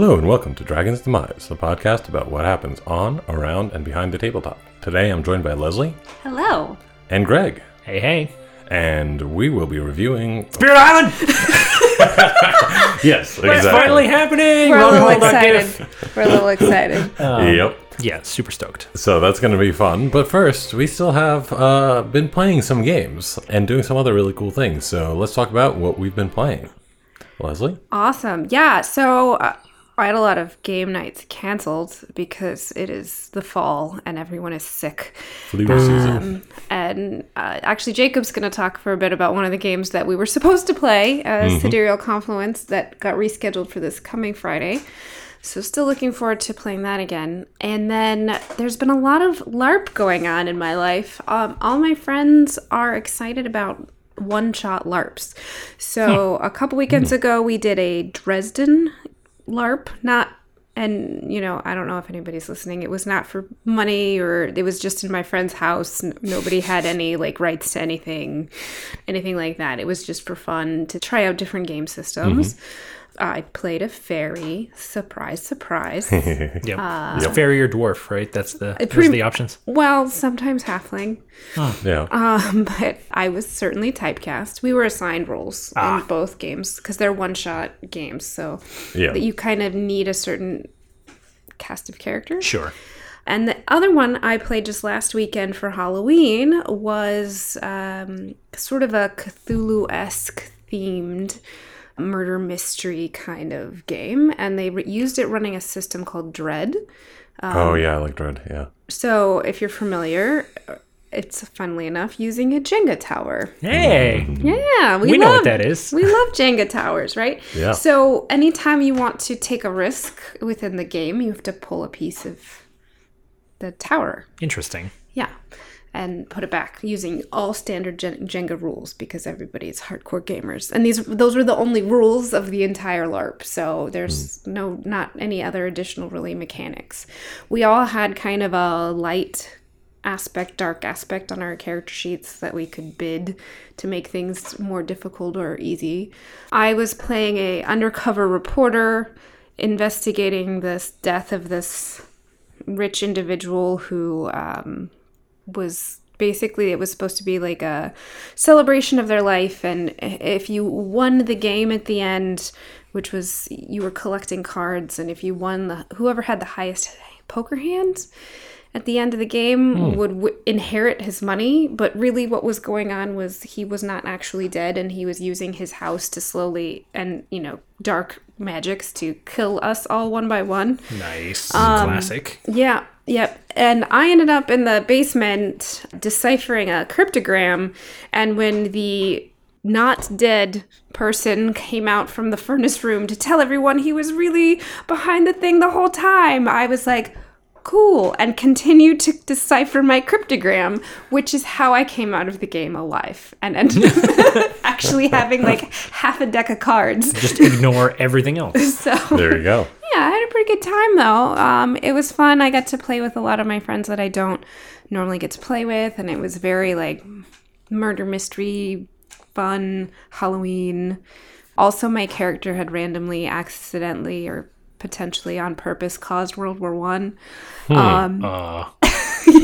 Hello and welcome to Dragon's Demise, the podcast about what happens on, around, and behind the tabletop. Today I'm joined by Leslie Hello. and Greg, Hey, hey. and we will be reviewing. Spirit Island! Yes, exactly. It's finally happening! We're a little excited. We're a little excited. yep. Yeah, super stoked. So that's going to be fun. But first, we still have uh, been playing some games and doing some other really cool things. So let's talk about what we've been playing. Leslie? Awesome. Yeah. So uh, I had a lot of game nights canceled because it is the fall and everyone is sick. Flu season. Um, and uh, actually, Jacob's going to talk for a bit about one of the games that we were supposed to play, uh, Sidereal Confluence, that got rescheduled for this coming Friday. So, still looking forward to playing that again. And then there's been a lot of LARP going on in my life. Um, all my friends are excited about one shot LARPs. So, a couple weekends ago, we did a Dresden LARP, not and you know i don't know if anybody's listening it was not for money or it was just in my friend's house nobody had any like rights to anything anything like that. It was just for fun to try out different game systems mm-hmm. I played a fairy surprise surprise Yep. it's fairy or dwarf, right? That's the, those pretty- are the options. well sometimes halfling Yeah. um, but i was certainly typecast we were assigned roles in both games because they're one shot games so yeah. that you kind of need a certain cast of characters Sure. And the other one I played just last weekend for Halloween was um, sort of a Cthulhu esque themed murder mystery kind of game. And they re- used it running a system called Dread. oh, um, yeah, I like Dread. Yeah. So if you're familiar, uh, it's funnily enough using a Jenga tower. Hey, mm-hmm. Yeah, we, we know love, what that is. We love Jenga towers, right? Yeah. So anytime you want to take a risk within the game, you have to pull a piece of the tower. Interesting. Yeah. And put it back using all standard Jenga rules because everybody is hardcore gamers. And these those were the only rules of the entire LARP. So there's no not any other additional really mechanics. We all had kind of a light aspect, dark aspect on our character sheets that we could bid to make things more difficult or easy. I was playing a undercover reporter investigating this death of this rich individual who um, was basically it was supposed to be like a celebration of their life and if you won the game at the end which was you were collecting cards and if you won the whoever had the highest poker hand at the end of the game would w- inherit his money but really what was going on was he was not actually dead and he was using his house to slowly and you know dark magics to kill us all one by one Nice. Um, Classic. yeah, yep. And I ended up in the basement deciphering a cryptogram. And when the not dead person came out from the furnace room to tell everyone he was really behind the thing the whole time, I was like, cool, and continued to decipher my cryptogram, which is how I came out of the game alive and ended up actually having like half a deck of cards. Just ignore everything else. So. There you go. Yeah, I had a pretty good time though. Um, it was fun. I got to play with a lot of my friends that I don't normally get to play with, and it was very like murder mystery, fun, Halloween. Also, my character had randomly, accidentally, or potentially on purpose caused World War One. Um, Uh,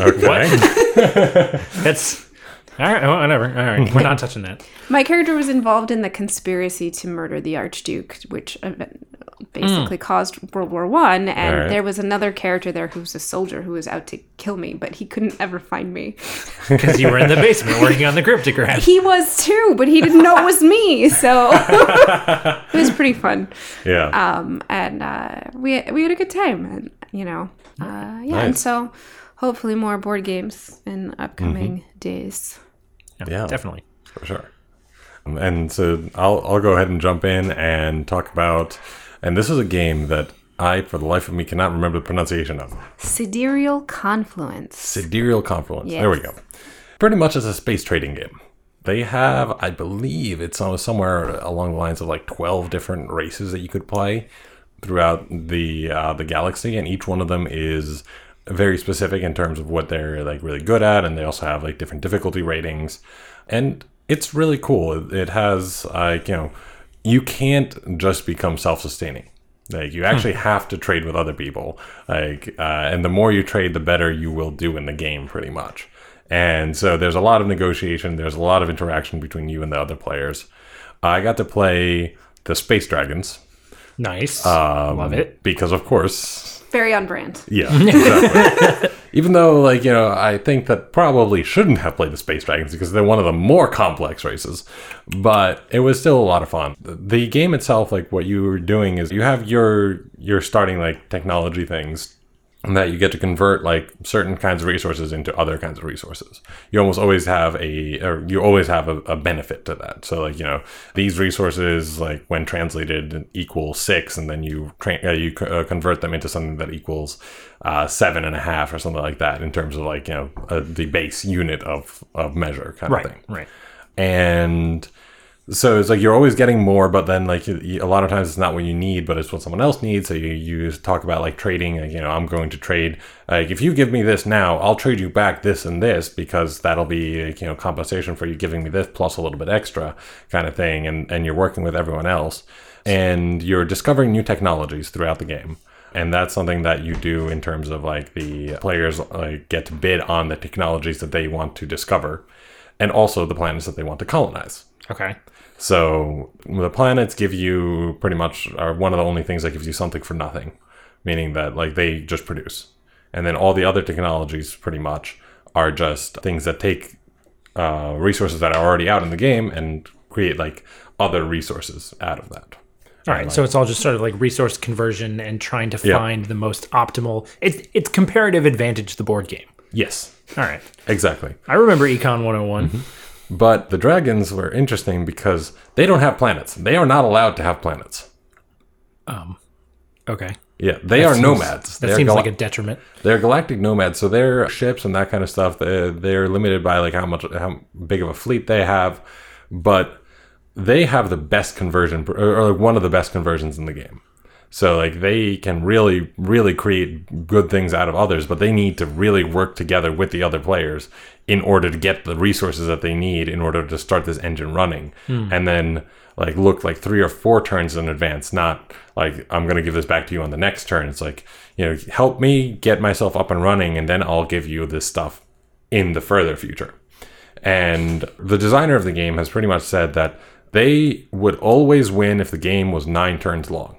Okay. that's all right. Well, whatever. All right, we're not touching that. my character was involved in the conspiracy to murder the Archduke, which uh, basically caused World War One. And Alright. there was another character there who was a soldier who was out to kill me, but he couldn't ever find me. Because you were in the basement working on the cryptogram. He was too, but he didn't know it was me. So it was pretty fun. Yeah. Um, and uh, we we had a good time, and you know, uh, yeah. And so hopefully more board games in upcoming days. Yeah. Definitely. For sure. And so I'll I'll go ahead and jump in and talk about and this is a game that I for the life of me cannot remember the pronunciation of. Sidereal Confluence. Sidereal Confluence. There we go. Pretty much it's a space trading game. They have, I believe, it's on- somewhere along the lines of like twelve different races that you could play throughout the uh, the galaxy, and each one of them is very specific in terms of what they're like really good at, and they also have like different difficulty ratings, and it's really cool. It, has like you know, you can't just become self sustaining. Like you actually have to trade with other people. Like, uh, and the more you trade, the better you will do in the game, pretty much. And so there's a lot of negotiation. There's a lot of interaction between you and the other players. I got to play the Space Dragons Nice. Um, Love it. because, of course, Very on brand. yeah. Exactly. Even though, like, you know, I think that probably shouldn't have played the Space Dragons because they're one of the more complex races, but it was still a lot of fun. The game itself, like, what you were doing is you have your your starting like technology things and that you get to convert like certain kinds of resources into other kinds of resources. You almost always have a, or you always have a, a benefit to that. So like you know these resources like when translated equal six, and then you tra- uh, you uh, convert them into something that equals uh, seven and a half or something like that in terms of like you know uh, the base unit of of measure kind right. of thing Right. and so it's like you're always getting more but then like a lot of times it's not what you need but it's what someone else needs. So you, you talk about like trading like, you know i'm going to trade. Like if you give me this now i'll trade you back this and this because that'll be like, you know compensation for you giving me this plus a little bit extra kind of thing and and you're working with everyone else. And you're discovering new technologies throughout the game. And that's something that you do in terms of like the players like get to bid on the technologies that they want to discover. And also the planets that they want to colonize. Okay. So the planets give you pretty much are one of the only things that gives you something for nothing, meaning that like they just produce, and then all the other technologies pretty much are just things that take uh, resources that are already out in the game and create like other resources out of that. All right. So it's all just sort of like resource conversion and trying to Yeah. find the most optimal. It's it's comparative advantage to the board game. Yes, All right. exactly. I remember Econ 101. Mm-hmm. But the dragons were interesting because they don't have planets. They are not allowed to have planets. Um, Okay. Yeah, they are Seems- nomads. That They're seems gal- like a detriment. They're galactic nomads, so their ships and that kind of stuff. They're, they're limited by like how much, how big of a fleet they have, but they have the best conversion, or, or like one of the best conversions in the game. So like they can really, really create good things out of others, but they need to really work together with the other players in order to get the resources that they need in order to start this engine running, and then like look like three or four turns in advance, not like I'm gonna give this back to you on the next turn. It's like you know, help me get myself up and running, and then I'll give you this stuff in the further future. And the designer of the game has pretty much said that they would always win if the game was nine turns long.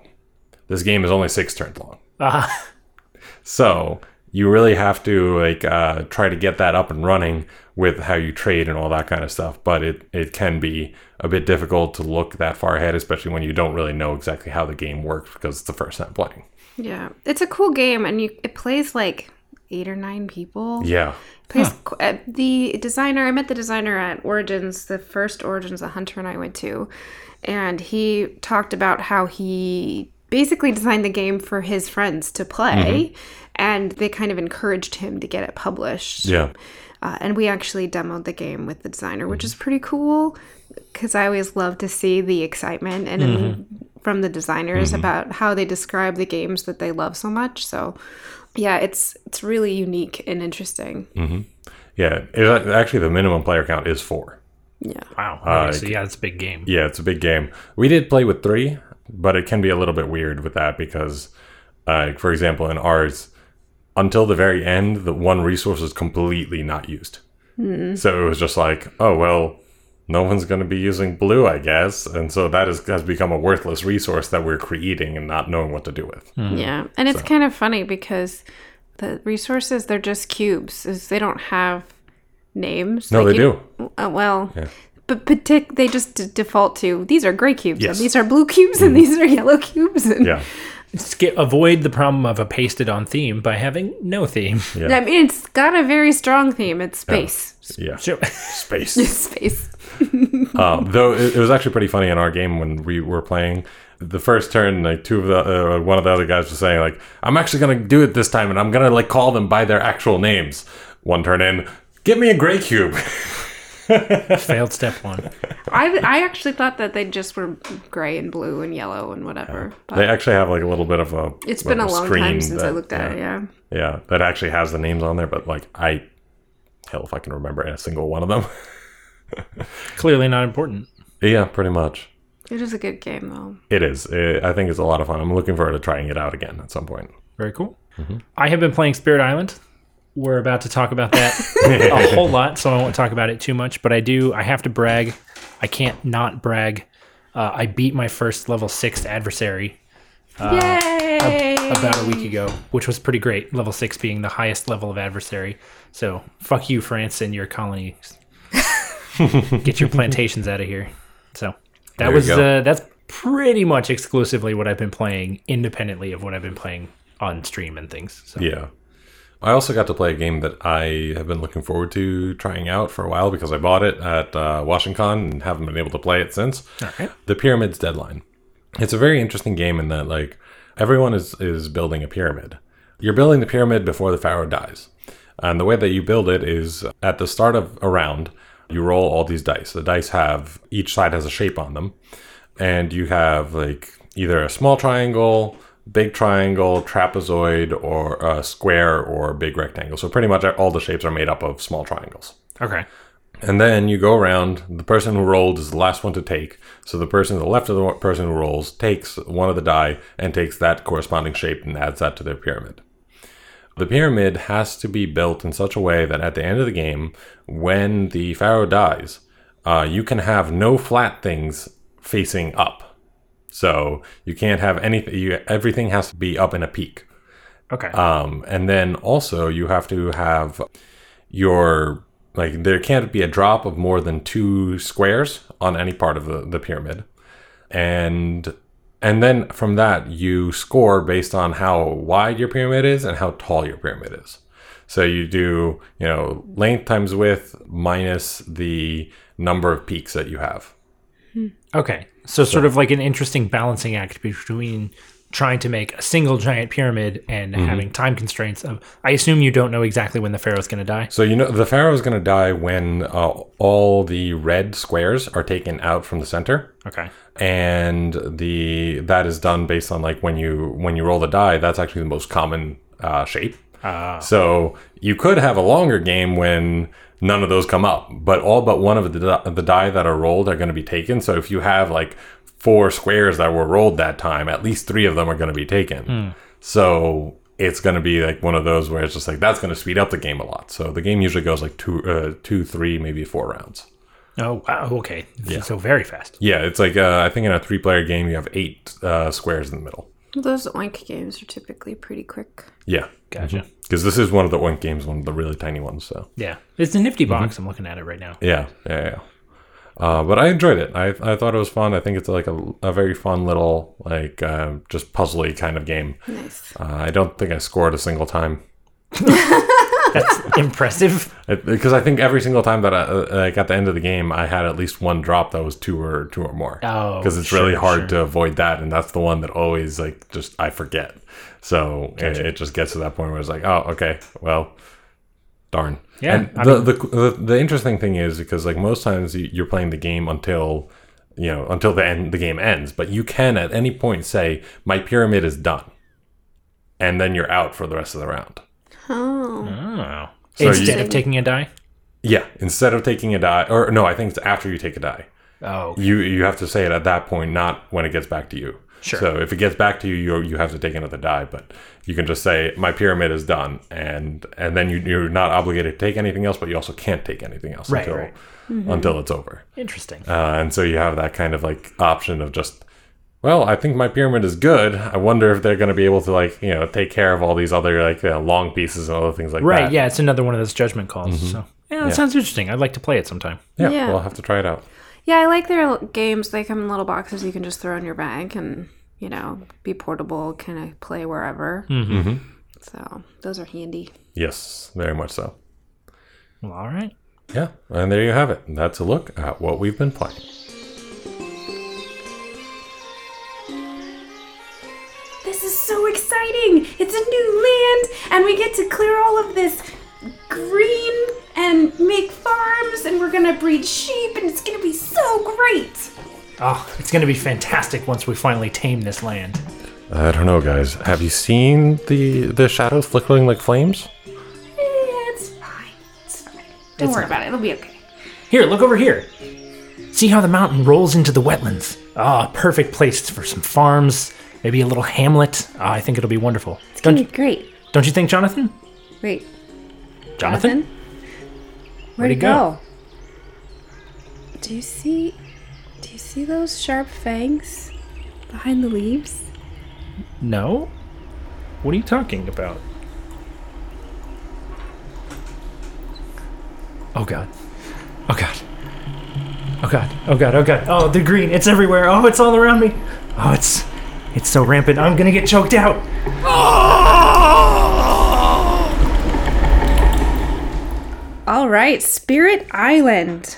This game is only six turns long. Ah, So you really have to like uh, try to get that up and running with how you trade and all that kind of stuff. But it, it can be a bit difficult to look that far ahead, especially when you don't really know exactly how the game works because it's the first time playing. Yeah, it's a cool game, and you it plays like eight or nine people. Yeah. Plays qu- uh, the designer. I met the designer at Origins, the first Origins that Hunter and I went to, and he talked about how he basically designed the game for his friends to play, and they kind of encouraged him to get it published. Yeah. Uh, and we actually demoed the game with the designer, which is pretty cool because I always love to see the excitement and from the designers about how they describe the games that they love so much. So, yeah, it's it's really unique and interesting. Yeah. It, actually, the minimum player count is four. Yeah. wow. Uh, so yeah, it's a big game. Yeah, it's a big game. We did play with three, but it can be a little bit weird with that because, uh, for example, in ours, until the very end, the one resource is completely not used. Hmm. So it was just like, oh well, no one's going to be using blue, I guess, and so that is, has become a worthless resource that we're creating and not knowing what to do with. Hmm. Yeah. And it's kind of funny because the resources, they're just cubes. Is They don't have names. No, Like they you- do. Uh, well, but partic- they just d- default to these are gray cubes, and these are blue cubes, and hmm. these are yellow cubes. And Yeah, Skip, avoid the problem of a pasted on theme by having no theme. yeah, I mean, it's got a very strong theme. It's space. yeah. Sure. Space. Space. um, though it, it was actually pretty funny in our game when we were playing the first turn like two of the uh, one of the other guys was saying like i'm actually gonna do it this time and i'm gonna like call them by their actual names one turn in give me a gray cube Failed step one. I, I actually thought that they just were gray and blue and yellow and whatever. But they actually have like a little bit of a it's been like a long time since I looked at it. Yeah. yeah that actually has the names on there but like i hell if i can remember a single one of them Clearly not important. yeah pretty much It is a good game though. It is. It, I think it's a lot of fun. I'm looking forward to trying it out again at some point. Very cool. Mm-hmm. I have been playing Spirit Island. We're about to talk about that a whole lot, so I won't talk about it too much. But I do. I have to brag. I can't not brag. Uh, I beat my first level six adversary Yay! about a week ago, which was pretty great. Level six being the highest level of adversary. So fuck you, France, and your colonies. Get your plantations out of here. So that There was uh, that's pretty much exclusively what I've been playing, independently of what I've been playing on stream and things. So. Yeah. I also got to play a game that I have been looking forward to trying out for a while because I bought it at uh, Washington and haven't been able to play it since. Right. The Pyramids Deadline. It's a very interesting game in that like everyone is is building a pyramid. You're building the pyramid before the pharaoh dies. And the way that you build it is at the start of a round, you roll all these dice. The dice have each side has a shape on them. And you have like either a small triangle, big triangle, trapezoid, or a square or big rectangle. So pretty much all the shapes are made up of small triangles. Okay. And then you go around. The person who rolled is the last one to take. So the person to the left of the person who rolls takes one of the die and takes that corresponding shape and adds that to their pyramid. The pyramid has to be built in such a way that at the end of the game, when the pharaoh dies, uh, you can have no flat things facing up. So you can't have anything. You, everything has to be up in a peak. Okay. Um, and then also you have to have your like there can't be a drop of more than two squares on any part of the, the pyramid. And and then from that you score based on how wide your pyramid is and how tall your pyramid is. So you do, you know, length times width minus the number of peaks that you have. Okay. So, sort of like an interesting balancing act between trying to make a single giant pyramid and Mm-hmm. having time constraints of I assume you don't know exactly when the pharaoh's going to die. So you know the pharaoh is going to die when uh, all the red squares are taken out from the center. Okay. and the that is done based on like when you when you roll the die that's actually the most common uh, shape Ah. so you could have a longer game when none of those come up but all but one of the, the die that are rolled are going to be taken so if you have like four squares that were rolled that time at least three of them are going to be taken so it's going to be like one of those where it's just like that's going to speed up the game a lot so the game usually goes like two uh, two three maybe four rounds Oh wow. Okay. So very fast. yeah, it's like uh, I think in a three-player game you have eight uh, squares in the middle. Those oink games are typically pretty quick. Yeah, Gotcha. because this is one of the oink games, one of the really tiny ones. So Yeah. It's a nifty Mm-hmm. box. I'm looking at it right now. yeah, yeah, yeah. Uh, but I enjoyed it. I, I thought it was fun. I think it's like a, a very fun little like uh, just puzzly kind of game. Nice. Uh, I don't think I scored a single time That's impressive. Because I think every single time that I uh, like at the end of the game I had at least one drop that was two or two or more. Oh, because it's really hard sure. to avoid that, and that's the one that always like just I forget. So it, it just gets to that point where it's like, oh, okay, well, darn. Yeah, And the, mean- the the the interesting thing is because like most times you're playing the game until you know until the end the game ends, but you can at any point say my pyramid is done, and then you're out for the rest of the round. Oh. Oh. So Instead you- of taking a die. Yeah, instead of taking a die, or no, I think it's after you take a die. Oh. You you have to say it at that point, not when it gets back to you. Sure. So if it gets back to you, you you have to take another die, but you can just say my pyramid is done, and and then you, you're not obligated to take anything else, but you also can't take anything else Right, until right. until it's over. Interesting. Uh, and so you have that kind of like option of just, well, I think my pyramid is good. I wonder if they're going to be able to like you know take care of all these other like uh, long pieces and other things like Right. that. Right. Yeah. It's another one of those judgment calls. So yeah, that sounds interesting. I'd like to play it sometime. yeah. Yeah. We'll have to try it out. Yeah, I like their games. They come in little boxes you can just throw in your bag and, you know, be portable, kind of play wherever. Mm-hmm. So those are handy. Yes, very much so. Well, all right. Yeah, and there you have it. That's a look at what we've been playing. Exciting! It's a new land, and we get to clear all of this green and make farms, and we're gonna breed sheep, and it's gonna be so great! Oh, it's going to be fantastic once we finally tame this land. I don't know, guys. Have you seen the the shadows flickering like flames? Eh, it's fine. It's fine. Don't It's worry not- about it. It'll be okay. Here, look over here. See how the mountain rolls into the wetlands. Ah, perfect place for some farms, maybe a little hamlet. Ah, I think it'll be wonderful. It's Don't, be great. don't you think, Jonathan? Wait, Jonathan? Jonathan? Where'd he he go? Do you see? Do you see those sharp fangs behind the leaves? No. What are you talking about? Oh god. Oh god. Oh god. Oh god. Oh god. Oh, the green. It's everywhere. Oh, it's all around me. Oh, it's it's so rampant. I'm to get choked out. All right, Spirit Island.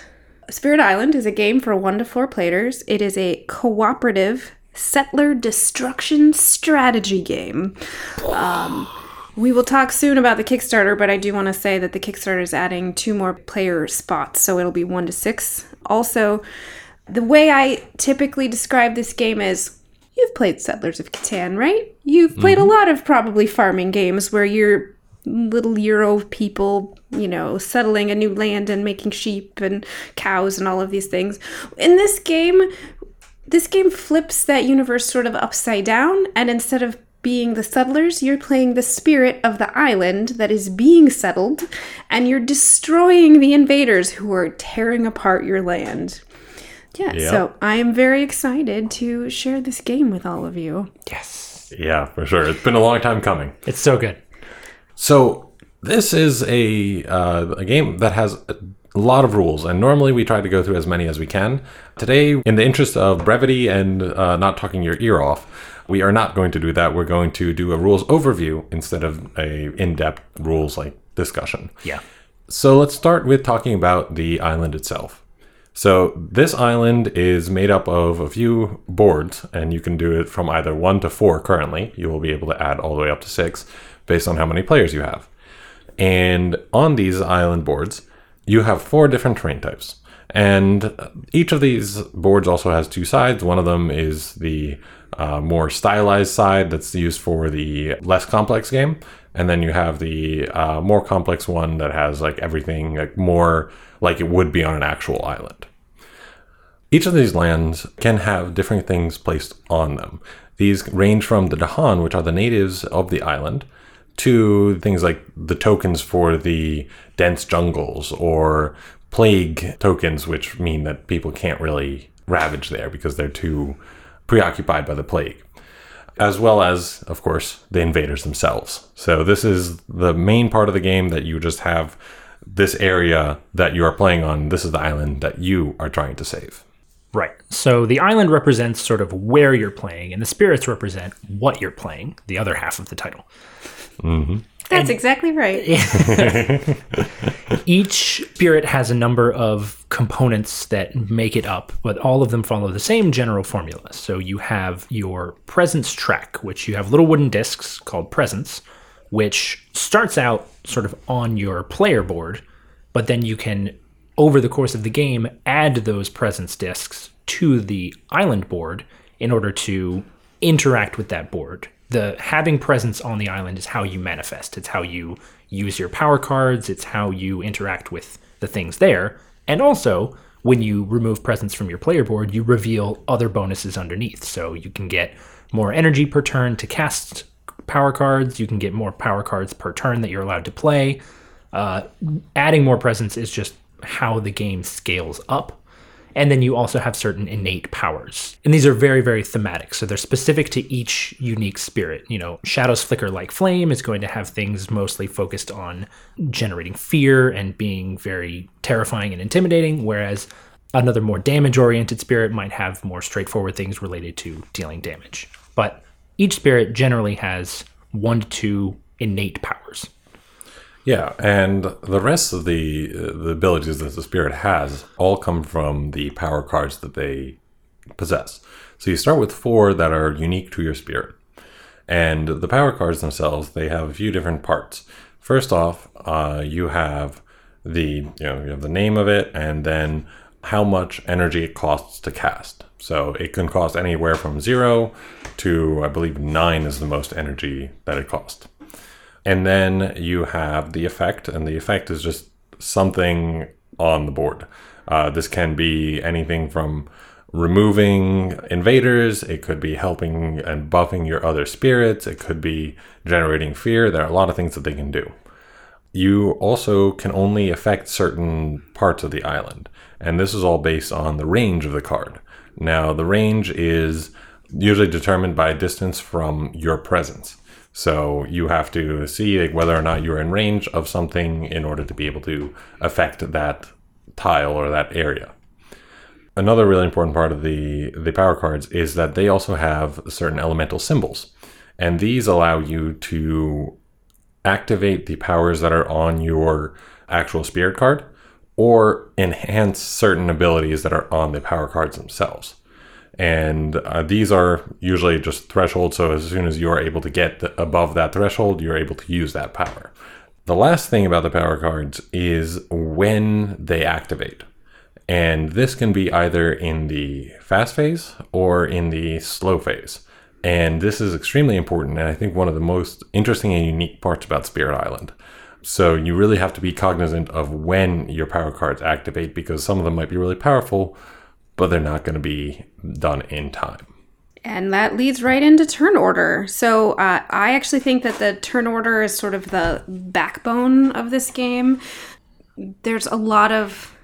Spirit Island is a game for one to four players. It is a cooperative settler destruction strategy game. Um, we will talk soon about the Kickstarter, but I do want to say that the Kickstarter is adding two more player spots, so it'll be one to six. Also, the way I typically describe this game is you've played Settlers of Catan, right? You've played a mm-hmm. lot of probably farming games where you're little Euro people, you know, settling a new land and making sheep and cows and all of these things. In this game, this game flips that universe sort of upside down, and instead of being the settlers, you're playing the spirit of the island that is being settled, and you're destroying the invaders who are tearing apart your land. Yeah, Yep. so I am very excited to share this game with all of you. Yes. Yeah, for sure. It's been a long time coming. It's so good. So this is a uh, a game that has a lot of rules, and normally we try to go through as many as we can. Today, in the interest of brevity and uh, not talking your ear off, we are not going to do that. We're going to do a rules overview instead of a in-depth rules like discussion. Yeah. So let's start with talking about the island itself. So this island is made up of a few boards, and you can do it from either one to four currently. You will be able to add all the way up to six based on how many players you have. And on these island boards, you have four different terrain types. And each of these boards also has two sides. One of them is the uh, more stylized side that's used for the less complex game. And then you have the uh, more complex one that has like everything like more like it would be on an actual island. Each of these lands can have different things placed on them. These range from the Dahan, which are the natives of the island, to things like the tokens for the dense jungles or plague tokens, which mean that people can't really ravage there because they're too preoccupied by the plague. As well as, of course, the invaders themselves. So, this is the main part of the game that you just have this area that you are playing on. This is the island that you are trying to save. Right. So the island represents sort of where you're playing, and the spirits represent what you're playing, the other half of the title. Mm-hmm. That's exactly right. Each spirit has a number of components that make it up, but all of them follow the same general formula. So you have your presence track, which you have little wooden discs called presence, which starts out sort of on your player board, but then you can, over the course of the game, add those presence discs to the island board in order to interact with that board. The having presence on the island is how you manifest. It's how you use your power cards. It's how you interact with the things there. And also, when you remove presence from your player board, you reveal other bonuses underneath. So you can get more energy per turn to cast power cards. You can get more power cards per turn that you're allowed to play. Uh, adding more presence is just how the game scales up. And then you also have certain innate powers. And these are very, very thematic. So they're specific to each unique spirit. You know, Shadow's Flicker like Flame is going to have things mostly focused on generating fear and being very terrifying and intimidating, whereas another more damage oriented spirit might have more straightforward things related to dealing damage. But each spirit generally has one to two innate powers. Yeah, and the rest of the uh, the abilities that the spirit has all come from the power cards that they possess. So you start with four that are unique to your spirit, and the power cards themselves they have a few different parts. First off, uh, you have the you know you have the name of it, and then how much energy it costs to cast. So it can cost anywhere from zero to I believe nine is the most energy that it costs. And then you have the effect, and the effect is just something on the board. Uh, this can be anything from removing invaders, it could be helping and buffing your other spirits, it could be generating fear. There are a lot of things that they can do. You also can only affect certain parts of the island, and this is all based on the range of the card. Now, the range is usually determined by distance from your presence. So you have to see whether or not you're in range of something in order to be able to affect that tile or that area. Another really important part of the the power cards is that they also have certain elemental symbols, and these allow you to activate the powers that are on your actual spirit card or enhance certain abilities that are on the power cards themselves. And uh, these are usually just thresholds. So as soon as you are able to get above that threshold, you're able to use that power. The last thing about the power cards is when they activate. And this can be either in the fast phase or in the slow phase. And this is extremely important. And I think one of the most interesting and unique parts about Spirit Island. So you really have to be cognizant of when your power cards activate because some of them might be really powerful, but they're not going to be done in time. And that leads right into turn order. So uh, I actually think that the turn order is sort of the backbone of this game. There's a lot of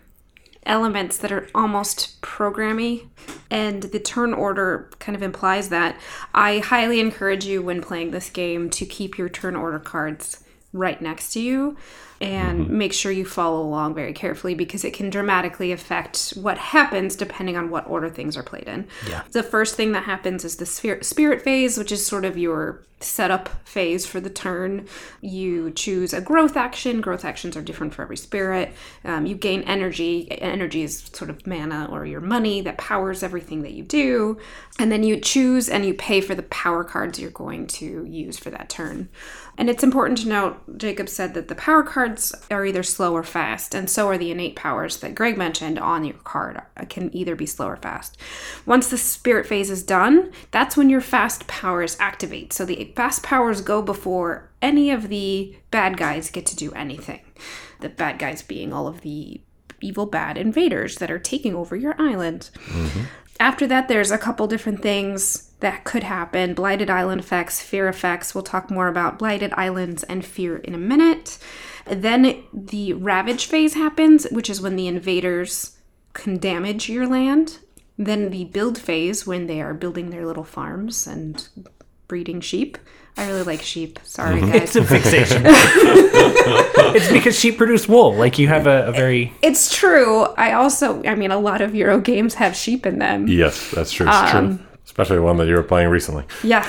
elements that are almost programmy, and the turn order kind of implies that. I highly encourage you when playing this game to keep your turn order cards right next to you and make sure you follow along very carefully because it can dramatically affect what happens depending on what order things are played in. Yeah. The first thing that happens is the spirit, spirit phase, which is sort of your setup phase for the turn. You choose a growth action. Growth actions are different for every spirit. Um, you gain energy. Energy is sort of mana or your money that powers everything that you do. And then you choose and you pay for the power cards you're going to use for that turn. And it's important to note, Jacob said that the power cards are either slow or fast, and so are the innate powers that Greg mentioned on your card uh, can either be slow or fast. Once the spirit phase is done, that's when your fast powers activate. So the fast powers go before any of the bad guys get to do anything. The bad guys being all of the evil bad invaders that are taking over your island. Mm-hmm. After that, there's a couple different things that could happen blighted island effects, fear effects. We'll talk more about blighted islands and fear in a minute. Then the ravage phase happens, which is when the invaders can damage your land. Then the build phase, when they are building their little farms and breeding sheep. I really like sheep. Sorry, mm-hmm. guys. It's a fixation. it's because sheep produce wool. Like you have a, a very It's true. I also, I mean, a lot of Euro games have sheep in them. Yes, that's true. It's true. Um, Especially one that you were playing recently. Yeah.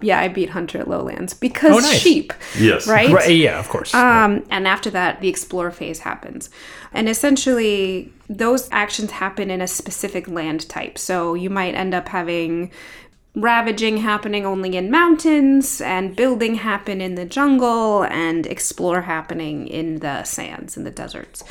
Yeah, I beat Hunter at Lowlands because Oh, nice. sheep, Yes. right? right, yeah, of course. Um, and after that, the explore phase happens. And essentially, those actions happen in a specific land type. So you might end up having ravaging happening only in mountains, and building happen in the jungle, and explore happening in the sands, in the deserts.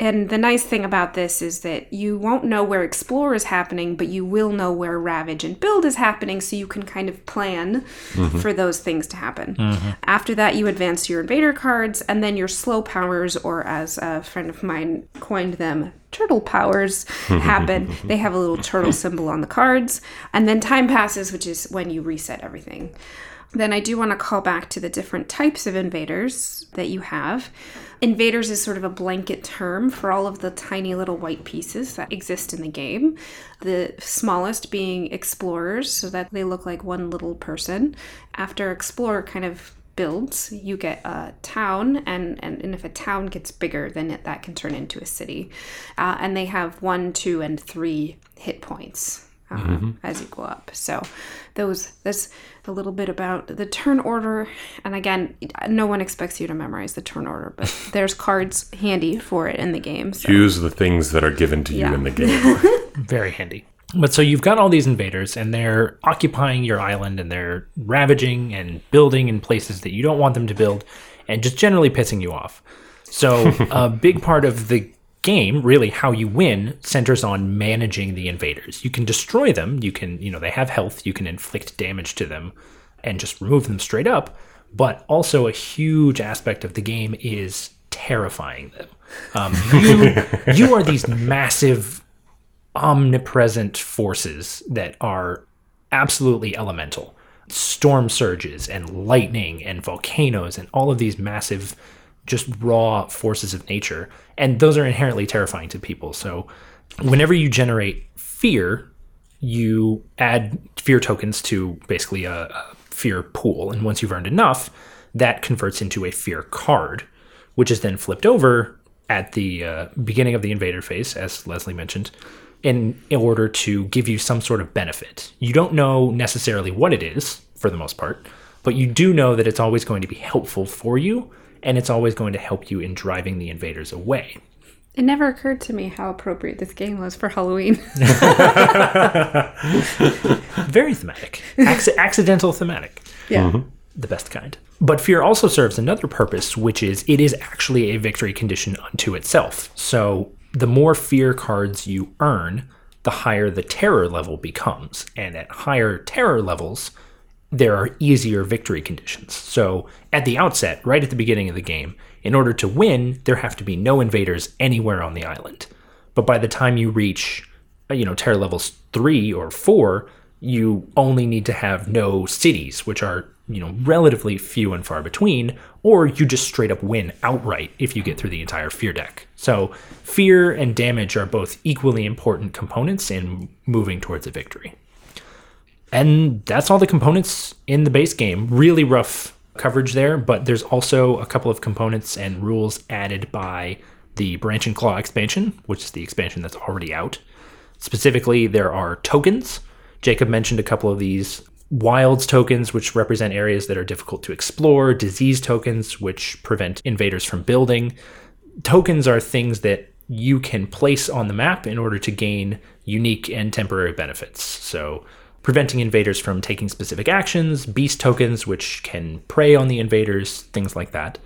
And the nice thing about this is that you won't know where explore is happening, but you will know where ravage and build is happening, so you can kind of plan mm-hmm. for those things to happen. Mm-hmm. After that, you advance your invader cards, and then your slow powers, or as a friend of mine coined them, turtle powers, happen. they have a little turtle symbol on the cards, and then time passes, which is when you reset everything. Then I do want to call back to the different types of invaders that you have. Invaders is sort of a blanket term for all of the tiny little white pieces that exist in the game. The smallest being explorers, so that they look like one little person. After explorer kind of builds, you get a town, and, and, and if a town gets bigger, then it, that can turn into a city. Uh, and they have one, two, and three hit points uh, as you go up. So those that's a little bit about the turn order. And again, no one expects you to memorize the turn order, but there's cards handy for it in the game. So. Use the things that are given to you in the game. Very handy. But so you've got all these invaders, and they're occupying your island, and they're ravaging and building in places that you don't want them to build, and just generally pissing you off. So a big part of the game, really how you win, centers on managing the invaders. You can destroy them. You can, you know, they have health. You can inflict damage to them, and just remove them straight up. But also a huge aspect of the game is terrifying them. Um, you, you are these massive, omnipresent forces that are absolutely elemental. Storm surges and lightning and volcanoes and all of these massive, just raw forces of nature. And those are inherently terrifying to people. So, whenever you generate fear, you add fear tokens to basically a, a fear pool. And once you've earned enough, that converts into a fear card, which is then flipped over at the uh, beginning of the invader phase, as Leslie mentioned, in, in order to give you some sort of benefit. You don't know necessarily what it is for the most part, but you do know that it's always going to be helpful for you and it's always going to help you in driving the invaders away. It never occurred to me how appropriate this game was for Halloween. Very thematic, Acc- accidental thematic. yeah. Mm-hmm. the best kind. But fear also serves another purpose, which is it is actually a victory condition unto itself. So the more fear cards you earn, the higher the terror level becomes. And at higher terror levels, there are easier victory conditions. So at the outset, right at the beginning of the game, in order to win, there have to be no invaders anywhere on the island. But by the time you reach, uh, you know, terror levels three or four, you only need to have no cities, which are, you know, relatively few and far between, or you just straight up win outright if you get through the entire fear deck. So fear and damage are both equally important components in moving towards a victory. And that's all the components in the base game. Really rough coverage there, but there's also a couple of components and rules added by the Branch and Claw expansion, which is the expansion that's already out. Specifically, there are tokens. Jacob mentioned a couple of these wilds tokens, which represent areas that are difficult to explore, disease tokens, which prevent invaders from building. Tokens are things that you can place on the map in order to gain unique and temporary benefits. So, preventing invaders from taking specific actions, beast tokens, which can prey on the invaders, things like that.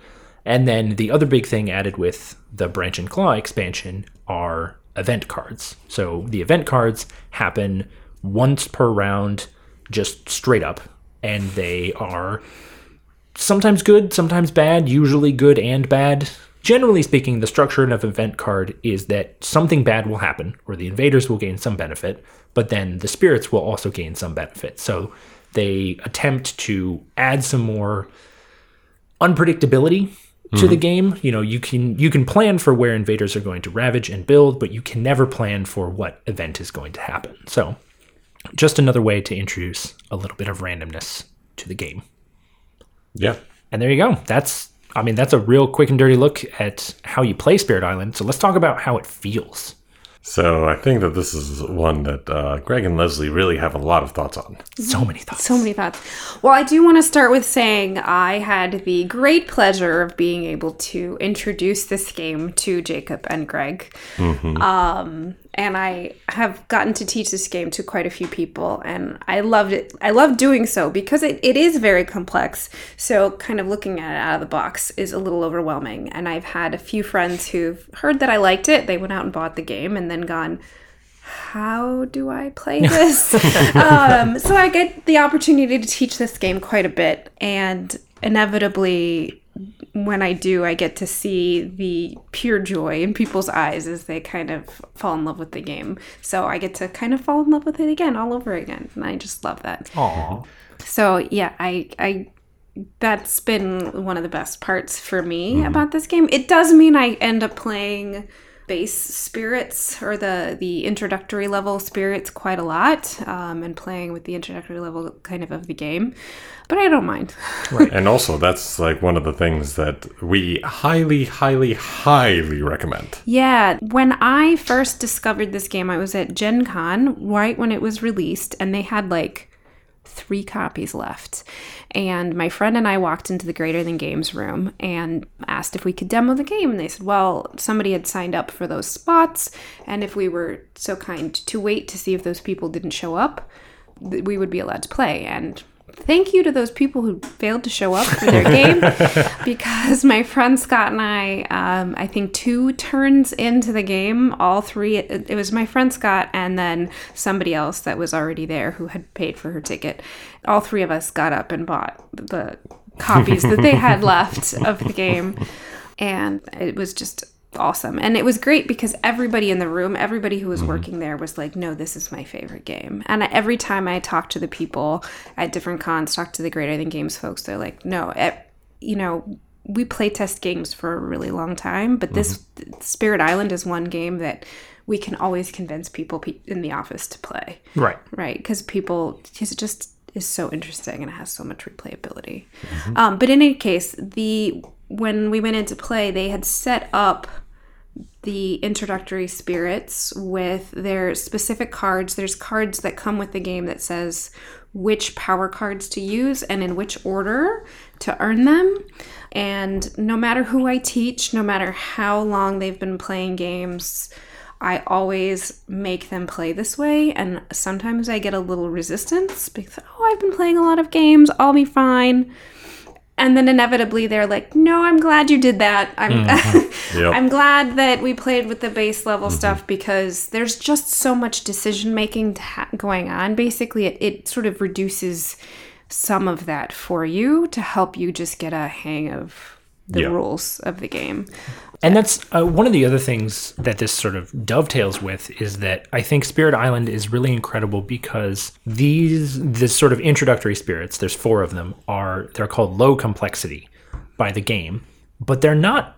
And then the other big thing added with the Branch and Claw expansion are event cards. So the event cards happen once per round, just straight up, and they are sometimes good, sometimes bad, usually good and bad. Generally speaking, the structure of an event card is that something bad will happen, or the invaders will gain some benefit, but then the spirits will also gain some benefit. So they attempt to add some more unpredictability to the mm-hmm. game. You know, you can you can plan for where invaders are going to ravage and build, but you can never plan for what event is going to happen. So, just another way to introduce a little bit of randomness to the game. Yeah. And there you go. That's I mean, that's a real quick and dirty look at how you play Spirit Island. So let's talk about how it feels. So I think that this is one that uh, Greg and Leslie really have a lot of thoughts on. So many thoughts. So many thoughts. Well, I do want to start with saying I had the great pleasure of being able to introduce this game to Jacob and Greg. Um, and I have gotten to teach this game to quite a few people, and I loved it. I love doing so because it, it is very complex. So, kind of looking at it out of the box is a little overwhelming. And I've had a few friends who've heard that I liked it. They went out and bought the game and then gone, how do I play this? um, so I get the opportunity to teach this game quite a bit, and inevitably, when I do, I get to see the pure joy in people's eyes as they kind of fall in love with the game. So I get to kind of fall in love with it again, all over again, and I just love that. Aw. So yeah, I I that's been one of the best parts for me mm-hmm. about this game. It does mean I end up playing base spirits or the the introductory level spirits quite a lot um, and playing with the introductory level kind of of the game but i don't mind right And also, that's like one of the things that we highly, highly, highly recommend. Yeah, when I first discovered this game, I was at Gen Con right when it was released, and they had like three copies left. And my friend and I walked into the Greater Than Games room and asked if we could demo the game. And they said, well, somebody had signed up for those spots, and if we were so kind to wait to see if those people didn't show up, we would be allowed to play. And thank you to those people who failed to show up for their game because my friend Scott and I, um, I think two turns into the game, all three, it, it was my friend Scott and then somebody else that was already there who had paid for her ticket. All three of us got up and bought the copies that they had left of the game. and it was just awesome. And it was great because everybody in the room, everybody who was mm-hmm. working there was like, no, this is my favorite game. And I- every time I talk to the people at different cons, talk to the Greater Than Games folks, they're like, no, e- you know, we play test games for a really long time, but this mm-hmm. Spirit Island is one game that we can always convince people pe- in the office to play Right. right because people because it just is so interesting and it has so much replayability mm-hmm. um, but in any case the when we went into play they had set up the introductory spirits with their specific cards. There's cards that come with the game that says which power cards to use and in which order to earn them. And no matter who i teach no matter how long they've been playing games I always make them play this way, and sometimes I get a little resistance because, oh, I've been playing a lot of games, I'll be fine. And then inevitably they're like, no, I'm glad you did that. I'm, mm-hmm. Yep. I'm glad that we played with the base level mm-hmm. stuff because there's just so much decision making ha- going on. Basically, it, it sort of reduces some of that for you to help you just get a hang of the Yeah. rules of the game. And that's uh, one of the other things that this sort of dovetails with is that I think Spirit Island is really incredible because these this sort of introductory spirits, there's four of them, are they're called low complexity by the game, but they're not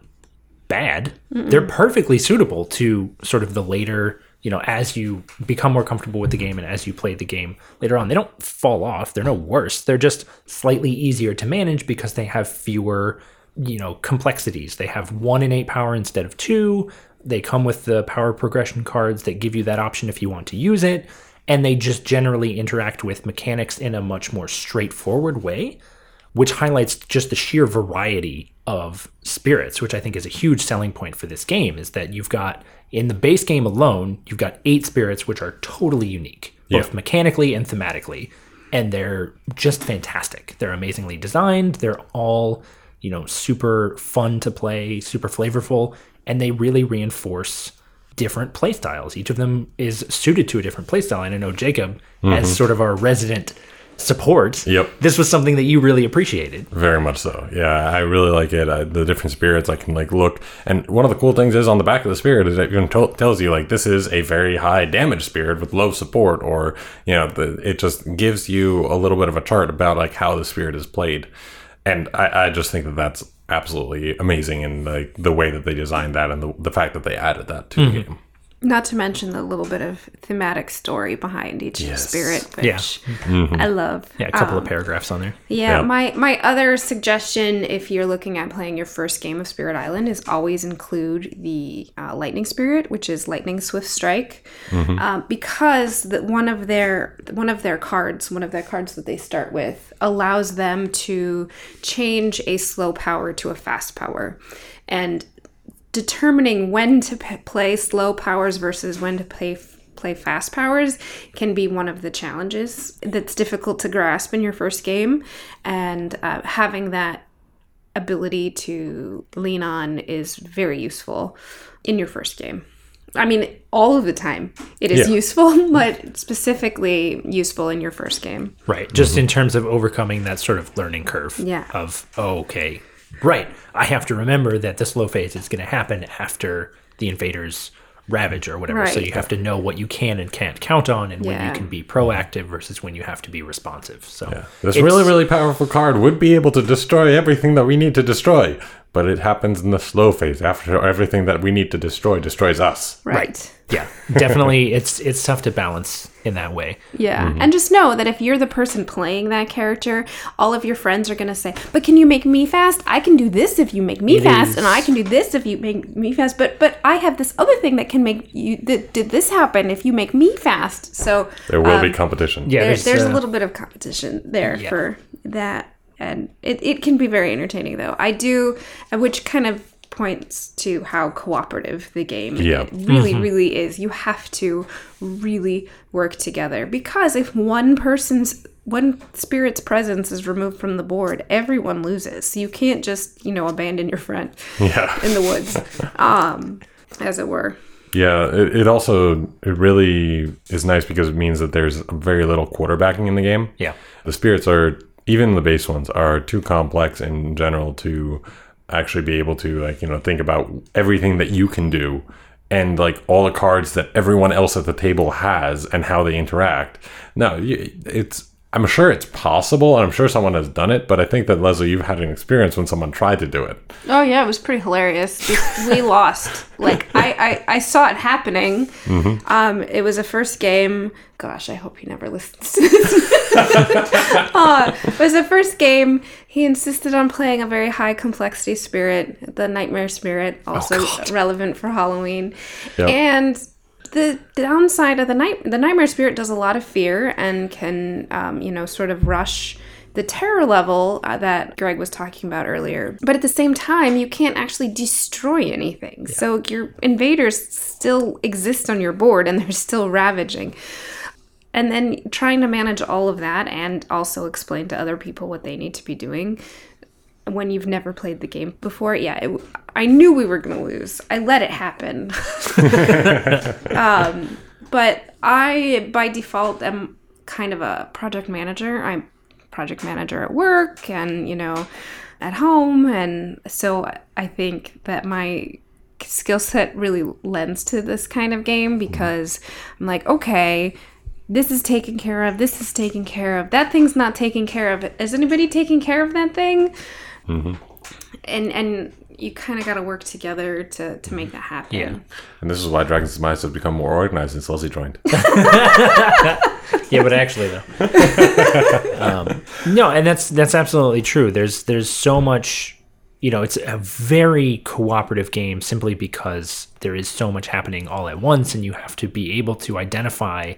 bad. They're perfectly suitable to sort of the later, you know, as you become more comfortable with the game and as you play the game later on. They don't fall off. They're no worse. They're just slightly easier to manage because they have fewer, you know, complexities. They have one innate power instead of two. They come with the power progression cards that give you that option if you want to use it. And they just generally interact with mechanics in a much more straightforward way which highlights just the sheer variety of spirits, which I think is a huge selling point for this game. Is that you've got in the base game alone, you've got eight spirits which are totally unique, both Yeah. mechanically and thematically, and they're just fantastic. They're amazingly designed. They're all you know super fun to play, super flavorful, and they really reinforce different playstyles. Each of them is suited to a different playstyle. And I know Jacob, as mm-hmm. sort of our resident support, Yep. this was something that you really appreciated. Very much so. Yeah, I really like it. I, the different spirits I can like look, and one of the cool things is on the back of the spirit is it even to- tells you like this is a very high damage spirit with low support, or you know, the, it just gives you a little bit of a chart about like how the spirit is played, and I, I just think that that's absolutely amazing in like the way that they designed that and the, the fact that they added that to the mm-hmm. game. Not to mention the little bit of thematic story behind each Yes. spirit, which Yeah. I love. Yeah, a couple Um, of paragraphs on there. Yeah, Yeah. my my other suggestion, if you're looking at playing your first game of Spirit Island, is always include the uh, Lightning Spirit, which is Lightning Swift Strike, um, because the, one of their one of their cards, one of their cards that they start with, allows them to change a slow power to a fast power, and determining when to p- play slow powers versus when to play play fast powers can be one of the challenges that's difficult to grasp in your first game and uh, having that ability to lean on is very useful in your first game i mean all of the time it is Yeah. useful but specifically useful in your first game Right. Just in terms of overcoming that sort of learning curve. Yeah. Of, oh, okay, right. I have to remember that the slow phase is going to happen after the invaders ravage or whatever. So you have to know what you can and can't count on and when you can be proactive versus when you have to be responsive. So This really, really powerful card would be able to destroy everything that we need to destroy, but it happens in the slow phase after everything that we need to destroy destroys us. right, Yeah, definitely. it's it's tough to balance in that way. Yeah. And just know that if you're the person playing that character, all of your friends are going to say, "But can you make me fast? I can do this if you make me It fast, is- and I can do this if you make me fast. But but I have this other thing that can make you that did this happen if you make me fast." So There will um, be competition. Yeah, there, there's, uh, a little bit of competition there Yeah. for that and it, it can be very entertaining though i do uh, which kind of points to how cooperative the game Yeah. it really really is you have to really work together because if one person's one spirit's presence is removed from the board everyone loses so you can't just you know abandon your friend Yeah. in the woods um as it were Yeah, it, it also it really is nice because it means that there's very little quarterbacking in the game. Yeah. The spirits are even the base ones are too complex in general to actually be able to like you know think about everything that you can do and like all the cards that everyone else at the table has and how they interact. No, it's I'm sure it's possible, and I'm sure someone has done it. But I think that Leslie, you've had an experience when someone tried to do it. Oh yeah, it was pretty hilarious. We, lost. Like I, I, I saw it happening. Um, it was a first game. Gosh, I hope he never listens to this. uh, it was the first game. He insisted on playing a very high complexity spirit, the Nightmare Spirit, also relevant for Halloween. Yep. And the downside of the night, the Nightmare Spirit does a lot of fear and can, um, you know, sort of rush the terror level uh, that Greg was talking about earlier. But at the same time, you can't actually destroy anything. So your invaders still exist on your board and they're still ravaging. And then trying to manage all of that and also explain to other people what they need to be doing when you've never played the game before. Yeah, it, I knew we were going to lose. I let it happen. um, but I, by default, am kind of a project manager. I'm project manager at work and, you know, at home. And so I think that my skill set really lends to this kind of game because I'm like, okay, this is taken care of, this is taken care of, that thing's not taken care of. Is anybody taking care of that thing? And and you kind of got to work together to to make that happen. Yeah. And this is why Dragons and Mice have become more organized since Leslie joined. yeah, but actually though, um, no, and that's that's absolutely true. There's there's so much, you know, it's a very cooperative game simply because there is so much happening all at once, and you have to be able to identify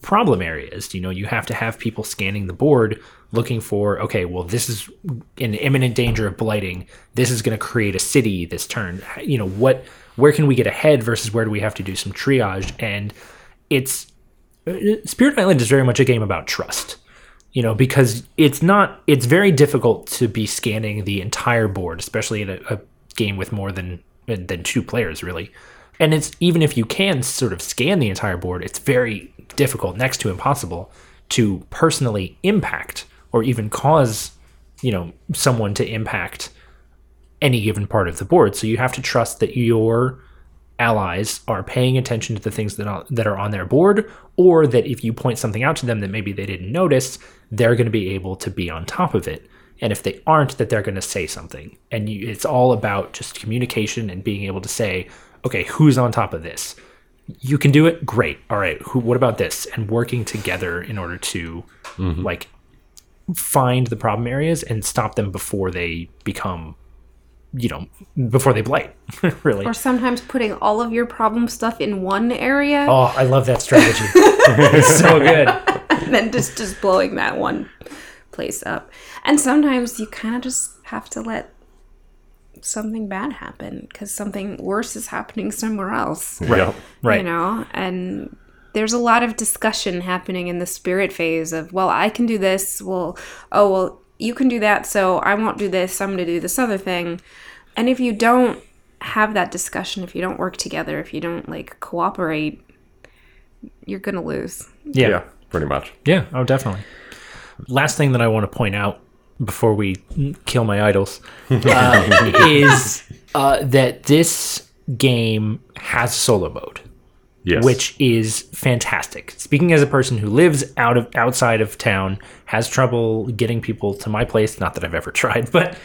problem areas. You know, you have to have people scanning the board looking for, okay, well, this is in imminent danger of blighting. This is going to create a city this turn. You know, what, where can we get ahead versus where do we have to do some triage? And it's, uh, Spirit Island is very much a game about trust. You know, because it's not, it's very difficult to be scanning the entire board, especially in a, a game with more than than two players, really. And it's even if you can sort of scan the entire board, it's very difficult, next to impossible, to personally impact or even cause, you know, someone to impact any given part of the board. So you have to trust that your allies are paying attention to the things that are, that are on their board, or that if you point something out to them that maybe they didn't notice, they're going to be able to be on top of it. And if they aren't, that they're going to say something. And you, it's all about just communication and being able to say, okay, who's on top of this? You can do it, great. All right, who? What about this? And working together in order to mm-hmm. like find the problem areas and stop them before they become, you know, before they blight. really. Or sometimes putting all of your problem stuff in one area Oh, I love that strategy. it's so good. and then just just blowing that one place up. And sometimes you kind of just have to let something bad happen because something worse is happening somewhere else. Right. Right. You know, and there's a lot of discussion happening in the spirit phase of, well, I can do this. Well, oh, well, you can do that. So I won't do this. I'm going to do this other thing. And if you don't have that discussion, if you don't work together, if you don't like cooperate, you're going to lose. Yeah. Yeah, pretty much. Yeah, oh, definitely. Last thing that I want to point out before we kill my idols uh, is uh, that this game has solo mode, Yes. which is fantastic. Speaking as a person who lives out of outside of town, has trouble getting people to my place. Not that I've ever tried, but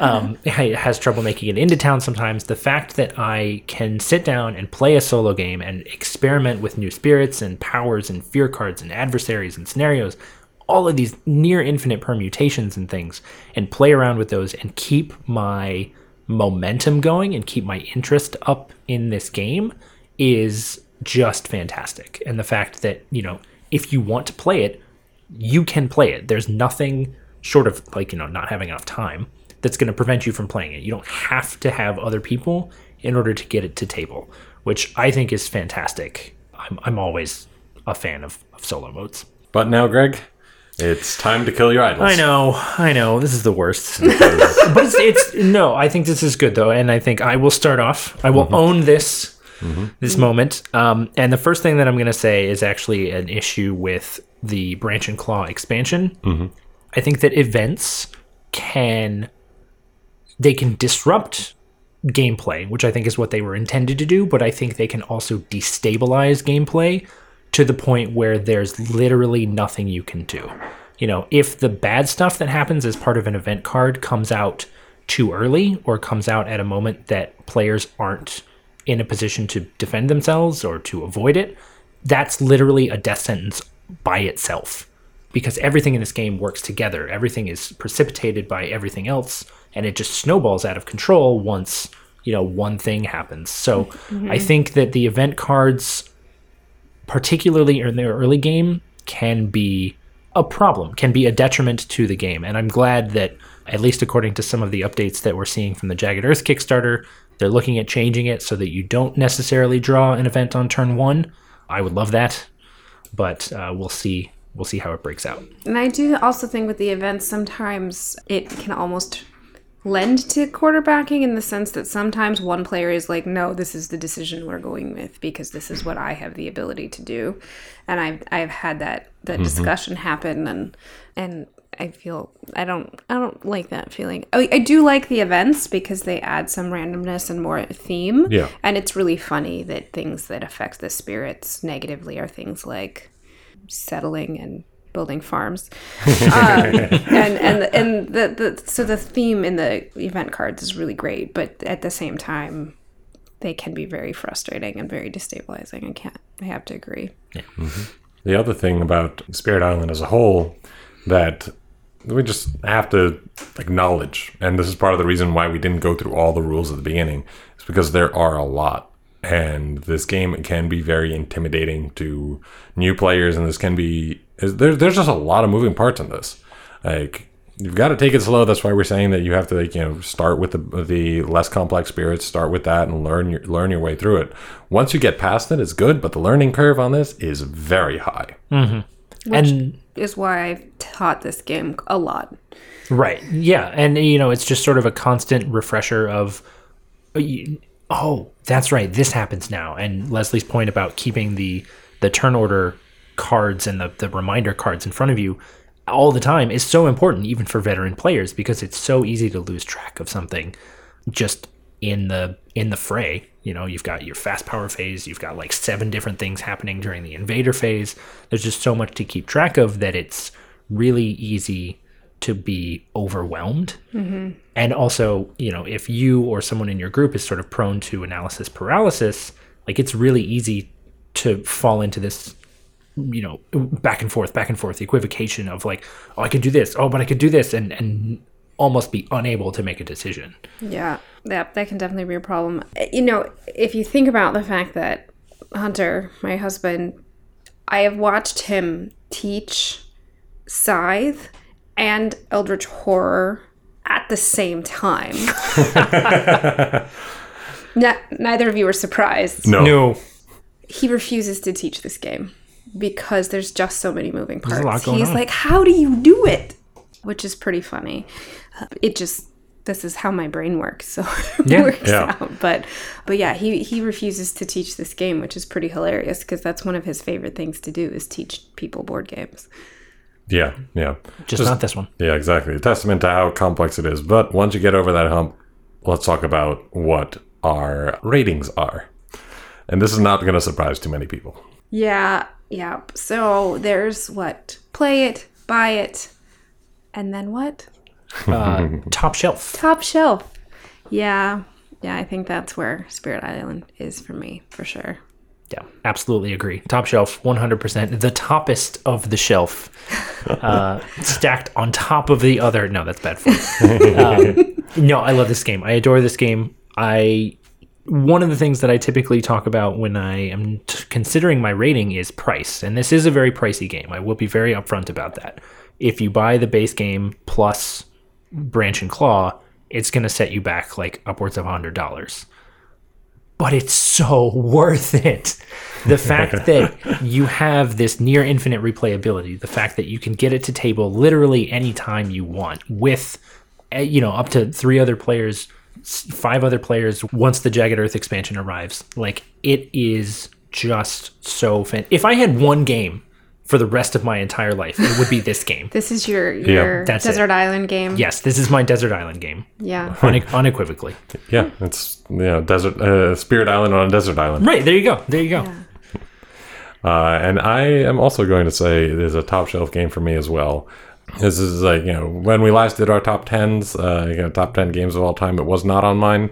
um, has trouble making it into town sometimes. The fact that I can sit down and play a solo game and experiment with new spirits and powers and fear cards and adversaries and scenarios, all of these near infinite permutations and things, and play around with those and keep my momentum going and keep my interest up in this game is just fantastic. And the fact that, you know, if you want to play it, you can play it. There's nothing short of like, you know, not having enough time that's going to prevent you from playing it. You don't have to have other people in order to get it to table, which I think is fantastic. I'm, I'm always a fan of, of solo modes. But now, Greg, it's time to kill your idols. I know, I know. This is the worst. but it's, it's no. I think this is good though, and I think I will start off. I will mm-hmm. own this mm-hmm. this moment. Um, and the first thing that I'm going to say is actually an issue with the Branch and Claw expansion. Mm-hmm. I think that events can they can disrupt gameplay, which I think is what they were intended to do, but I think they can also destabilize gameplay to the point where there's literally nothing you can do. You know, if the bad stuff that happens as part of an event card comes out too early or comes out at a moment that players aren't in a position to defend themselves or to avoid it, that's literally a death sentence by itself because everything in this game works together. Everything is precipitated by everything else, and it just snowballs out of control once you know one thing happens. So mm-hmm. I think that the event cards, particularly in the early game, can be a problem, can be a detriment to the game. And I'm glad that, at least according to some of the updates that we're seeing from the Jagged Earth Kickstarter, they're looking at changing it so that you don't necessarily draw an event on turn one. I would love that, but uh, we'll see. We'll see how it breaks out. And I do also think with the events, sometimes it can almost lend to quarterbacking in the sense that sometimes one player is like, no, this is the decision we're going with because this is what I have the ability to do. And I've, I've had that, that mm-hmm. discussion happen and, and I feel I don't I don't like that feeling. I, I do like the events because they add some randomness and more theme. Yeah. And it's really funny that things that affect the spirits negatively are things like settling and building farms. um, and and and the, the so the theme in the event cards is really great, but at the same time they can be very frustrating and very destabilizing. I can't I have to agree. The other thing about Spirit Island as a whole that we just have to acknowledge, and this is part of the reason why we didn't go through all the rules at the beginning, is because there are a lot. And this game can be very intimidating to new players, and this can be is- there, there's just a lot of moving parts in this. Like you've got to take it slow. That's why we're saying that you have to like you know start with the the less complex spirits, start with that, and learn your learn your way through it. Once you get past it, it's good, but the learning curve on this is very high. and Is why I've taught this game a lot. Right. Yeah. And, you know, it's just sort of a constant refresher of, uh, oh, that's right. This happens now. And Leslie's point about keeping the, the turn order cards and the, the reminder cards in front of you all the time is so important, even for veteran players, because it's so easy to lose track of something just in the in the fray. You know, you've got your fast power phase, you've got like seven different things happening during the invader phase. There's just so much to keep track of that it's really easy to be overwhelmed. Mm-hmm. And also, you know, if you or someone in your group is sort of prone to analysis paralysis, like it's really easy to fall into this you know back and forth back and forth equivocation of like oh i could do this. Oh but i could do this and and almost be unable to make a decision. Yeah, that that can definitely be a problem. You know, if you think about the fact that Hunter, my husband, I have watched him teach Scythe and Eldritch Horror at the same time. Ne- neither of you are surprised. No, no He refuses to teach this game because there's just so many moving parts. a lot going He's on. like, "How do you do it?" Which is pretty funny. Uh, It just this is how my brain works, so it Yeah. works Yeah. out. But but yeah, he he refuses to teach this game, which is pretty hilarious because that's one of his favorite things to do is teach people board games. Yeah, yeah, just, not this one yeah, exactly. A testament to how complex it is. But once you get over that hump, let's talk about what our ratings are. And this is not going to surprise too many people. Yeah, yeah. So there's what play it, buy it, and then what? uh, top shelf Top shelf. Yeah. Yeah, I think that's where Spirit Island is for me, for sure. Yeah absolutely agree top shelf 100% the toppest of the shelf uh, stacked on top of the other no that's bad form um, no i love this game i adore this game i one of the things that I typically talk about when I am t- considering my rating is price. And this is a very pricey game. I will be very upfront about that. If you buy the base game plus Branch and Claw, it's going to set you back like upwards of $100. But it's so worth it. The fact that you have this near infinite replayability, the fact that you can get it to table literally anytime you want with uh, you know up to 3 other players five other players once the Jagged Earth expansion arrives. Like it is just so fan. If I had one game for the rest of my entire life, it would be this game. This is your your That's it. desert island game. Yes, this is my desert island game, Yeah. une- unequivocally. Yeah, it's you know desert uh, Spirit Island on a desert island. Right there you go. There you go. Uh, and I am also going to say it is a top shelf game for me as well. This is like you know when we last did our top tens, uh, you know top ten games of all time. It was not on mine,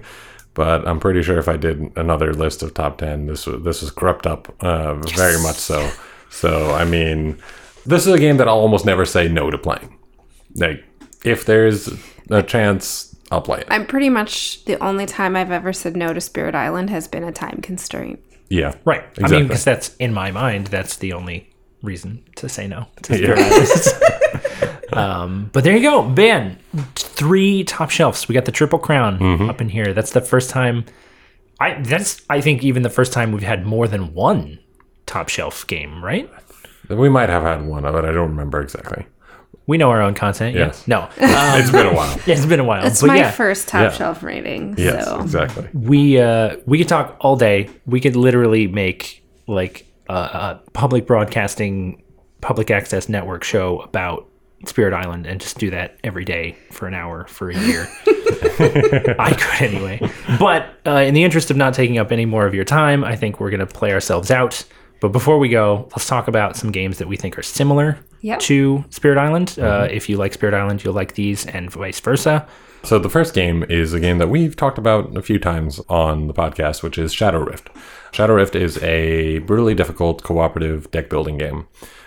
but I'm pretty sure if I did another list of top ten, this was this was crept up uh, very much so. So I mean, this is a game that I'll almost never say no to playing. Like if there's a chance, I'll play it. I'm pretty much the only time I've ever said no to Spirit Island has been a time constraint. Yeah, Right. I mean, because that's in my mind, that's the only reason to say no to Spirit Islands. um, but there you go, Ben. Three top shelves. We got the triple crown up in here. That's the first time. I that's I think even the first time we've had more than one top shelf game. Right. We might have had one, but I don't remember exactly. We know our own content. yeah. Yes. No. Um, It's been a while. it's been a while. It's but my yeah. first top Yeah. shelf rating. Yes, so exactly. we uh we could talk all day we could literally make like a, a public broadcasting public access network show about spirit island and just do that every day for an hour for a year i could anyway but uh, in the interest of not taking up any more of your time i think we're going to play ourselves out but before we go let's talk about some games that we think are similar Yep. to spirit island uh, if you like spirit island you'll like these and vice versa So the first game is a game that we've talked about a few times on the podcast, which is Shadow Rift. Shadow Rift is a brutally difficult cooperative deck building game.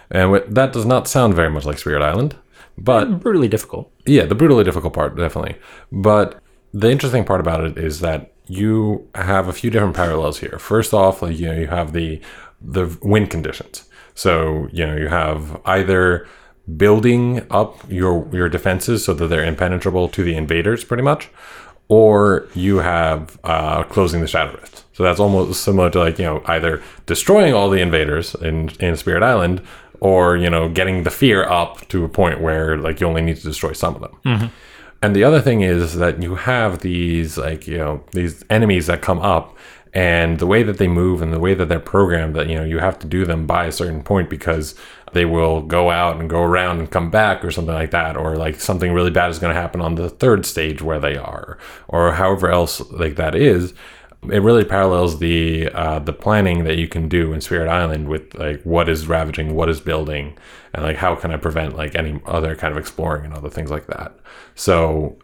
And that does not sound very much like Spirit Island, but brutally difficult yeah, the brutally difficult part, definitely. But the interesting part about it is that you have a few different parallels here. First off, like you know, you have the the win conditions. So you know, you have either building up your your defenses so that they're impenetrable to the invaders, pretty much, or you have uh, closing the shadow rift. So that's almost similar to like you know either destroying all the invaders in in Spirit Island, or you know getting the fear up to a point where like you only need to destroy some of them. And the other thing is that you have these like you know these enemies that come up, and the way that they move and the way that they're programmed that you know you have to do them by a certain point because they will go out and go around and come back or something like that, or like something really bad is going to happen on the third stage where they are, or however else like that is. It really parallels the uh, the planning that you can do in Spirit Island with like what is ravaging, what is building, and like how can I prevent like any other kind of exploring and other things like that. So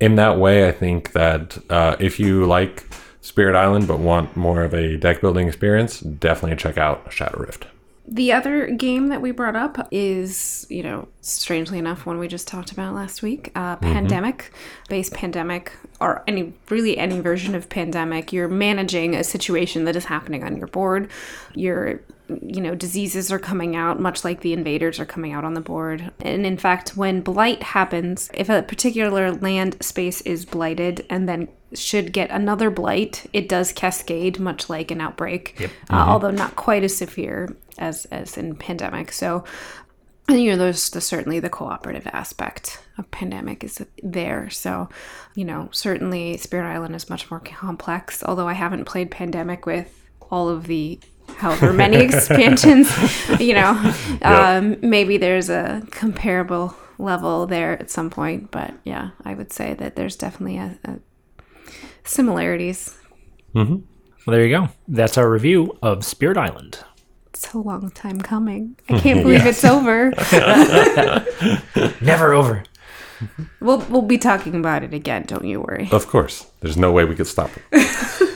in that way, I think that uh, if you like Spirit Island but want more of a deck building experience, definitely check out Shadow Rift. The other game that we brought up is, you know, strangely enough, one we just talked about last week, uh, Pandemic, base Pandemic, or any really any version of Pandemic. You're managing a situation that is happening on your board. Your, you know, diseases are coming out, much like the invaders are coming out on the board. And in fact, when blight happens, if a particular land space is blighted and then should get another blight, it does cascade, much like an outbreak, uh, although not quite as severe as as in pandemic. So, you know, there's the, certainly the cooperative aspect of pandemic is there. So, you know, certainly Spirit Island is much more complex. Although I haven't played pandemic with all of the however many expansions, you know, um, maybe there's a comparable level there at some point. But yeah, I would say that there's definitely a, a similarities. Well, there you go. That's our review of Spirit Island. It's a long time coming. I can't believe it's over. Never over. We'll we'll be talking about it again. Don't you worry. Of course, there's no way we could stop it.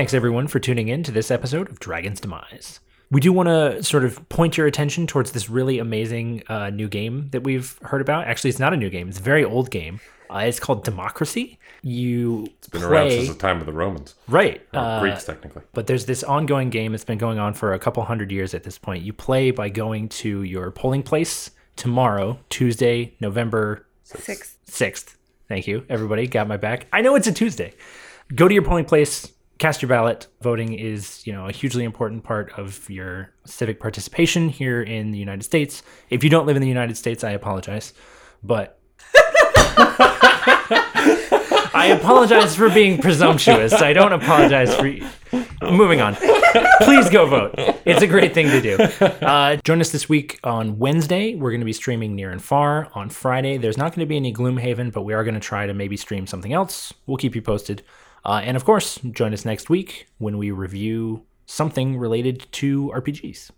Thanks everyone for tuning in to this episode of Dragon's Demise. We do want to sort of point your attention towards this really amazing uh, new game that we've heard about. Actually, it's not a new game; it's a very old game. Uh, it's called Democracy. You it's Been around since the time of the Romans, right, or uh, Greeks technically. but there's this ongoing game that's been going on for a couple hundred years at this point. You play by going to your polling place tomorrow, Tuesday, November Six. 6th. Thank you, everybody. Got my back. I know it's a Tuesday. Go to your polling place, cast your ballot. Voting is, you know, a hugely important part of your civic participation here in the United States. If you don't live in the United States, I apologize. But I apologize for being presumptuous. I don't apologize for. Moving on. Please go vote. It's a great thing to do. Uh, join us this week on Wednesday. We're going to be streaming Near and Far. On Friday, there's not going to be any Gloomhaven, but we are going to try to maybe stream something else. We'll keep you posted. Uh, and of course, join us next week when we review something related to RPGs.